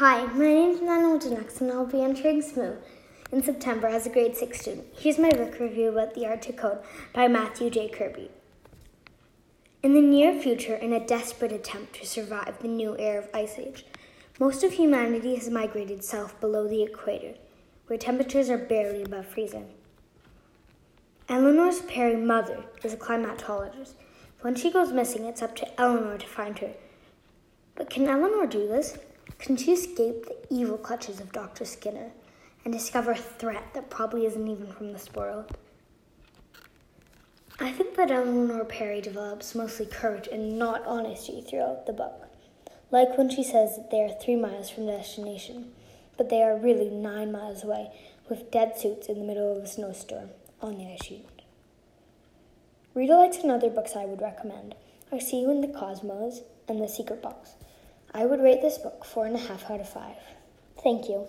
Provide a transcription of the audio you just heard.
Hi, my name is Manon and I'll be entering SMU in September as a grade 6 student. Here's my book review about the Art Arctic Code by Matthew J. Kirby. In the near future, in a desperate attempt to survive the new era of Ice Age, most of humanity has migrated south below the equator, where temperatures are barely above freezing. Eleanor's Perry mother is a climatologist. When she goes missing, it's up to Eleanor to find her. But can Eleanor do this? Can she escape the evil clutches of Dr. Skinner and discover a threat that probably isn't even from this world? I think that Eleanor Perry develops mostly courage and not honesty throughout the book. Like when she says that they are three miles from destination, but they are really nine miles away with dead suits in the middle of a snowstorm on the ice sheet. Rita likes another books I would recommend are See You in the Cosmos and The Secret Box. I would rate this book four and a half out of five. Thank you.